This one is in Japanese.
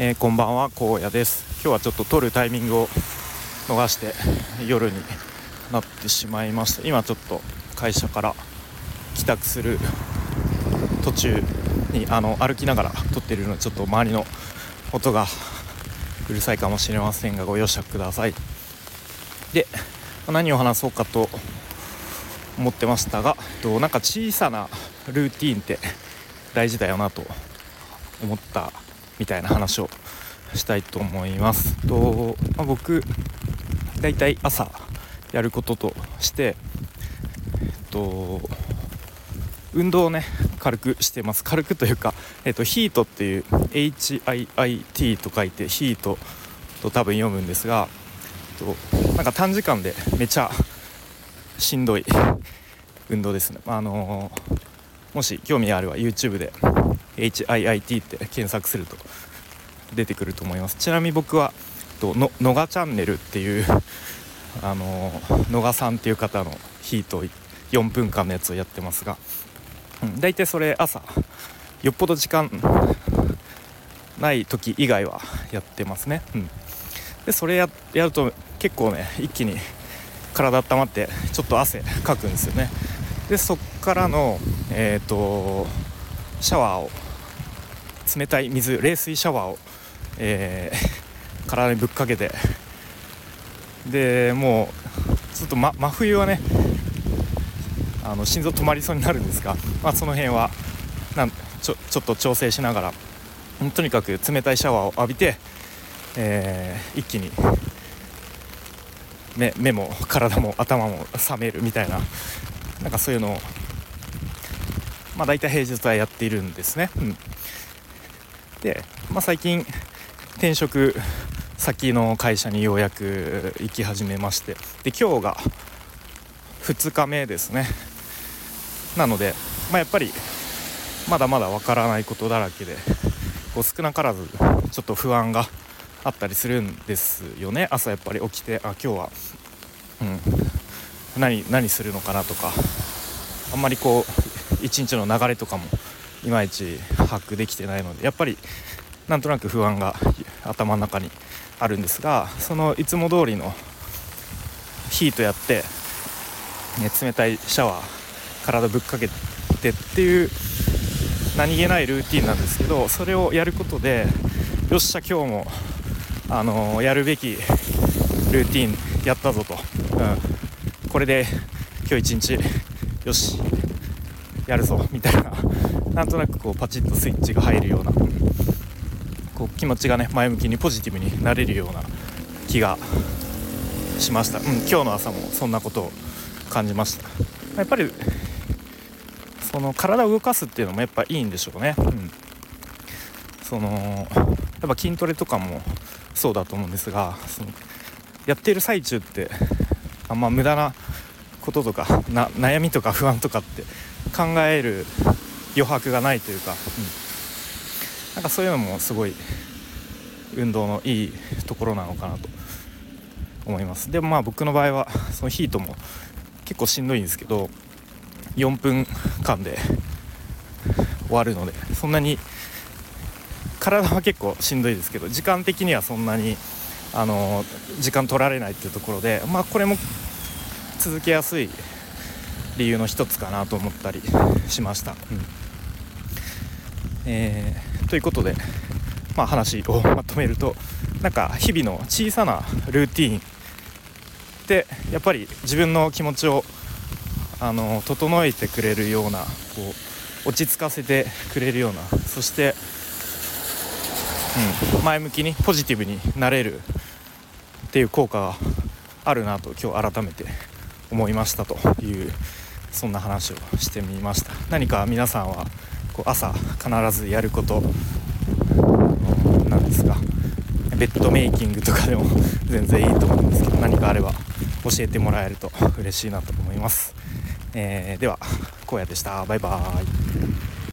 えー、こんばんは荒野です。今日はちょっと撮るタイミングを逃して夜になってしまいました今ちょっと会社から帰宅する途中にあの歩きながら撮っているのでちょっと周りの音がうるさいかもしれませんがご容赦ください。で何を話そうかと思ってましたがとなんか小さなルーティンって大事だよなと思ったみたいな話をしたいと思います。と、まあ、僕だいたい朝やることとして、えっと、運動をね軽くしてます。軽くというか、えっと、ヒートっていう HIIT と書いてヒートと多分読むんですが、えっと、なんか短時間でめちゃしんどい運動ですね、あのー、もし興味あるは YouTube で HIIT って検索すると出てくると思います。ちなみに僕はとののがチャンネルっていう あの野賀さんっていう方のヒート4分間のやつをやってますが、うん、大体それ朝よっぽど時間ない時以外はやってますね、うん、でそれややると結構ね一気に体温まってちょっと汗かくんですよね。でそっからのえっ、ー、とシャワーを冷たい水冷水シャワーを、えー、体にぶっかけてでもうちょっと、ま、真冬はねあの心臓止まりそうになるんですが、まあ、その辺はなんちょちょっと調整しながらとにかく冷たいシャワーを浴びて、えー、一気に目目も体も頭も冷めるみたいななんかそういうのを、まあ、大体平日はやっているんですね。うん、で、まあ、最近転職先の会社にようやく行き始めましてで今日が2日目ですね。なので、まあ、やっぱりまだまだわからないことだらけでこう少なからずちょっと不安があったりするんですよね。朝やっぱり起きてあ今日は、うん、何何するのかなとかあんまりこう一日の流れとかもいまいち把握できてないのでやっぱりなんとなく不安が頭の中にあるんですがそのいつも通りのヒートやって、ね、冷たいシャワー体ぶっかけてっていう何気ないルーティンなんですけどそれをやることでよっしゃ今日も、あのー、やるべきルーティンやったぞと、うん、これで今日一日よし。やるぞみたいな。なんとなくこうパチッとスイッチが入るような。こう気持ちがね前向きにポジティブになれるような気がしました、うん、今日の朝もそんなことを感じました。やっぱりその体を動かすっていうのもやっぱいいんでしょうね、うん、そのやっぱ筋トレとかもそうだと思うんですがそのやっている最中ってあんま無駄なこととか悩みとか不安とかって考える余白がないというか、うん、なんかそういうのもすごい運動のいいところなのかなと思います。でもまあ僕の場合はそのヒートも結構しんどいんですけど4分間で終わるのでそんなに体は結構しんどいですけど時間的にはそんなにあの時間取られないっていうところで、まあ、これも続けやすい理由の一つかなと思ったりしました。うんえー、ということで、まあ、話をまとめるとなんか日々の小さなルーティーンってやっぱり自分の気持ちをあの整えてくれるようなこう落ち着かせてくれるようなそして、うん、前向きにポジティブになれるっていう効果があるなと今日改めて思いましたというそんな話をしてみました。何か皆さんはこう朝必ずやることなんですがベッドメイキングとかでも 全然いいと思うんですけど何かあれば教えてもらえると嬉しいなと思います、えー、では荒野でした。バイバーイ。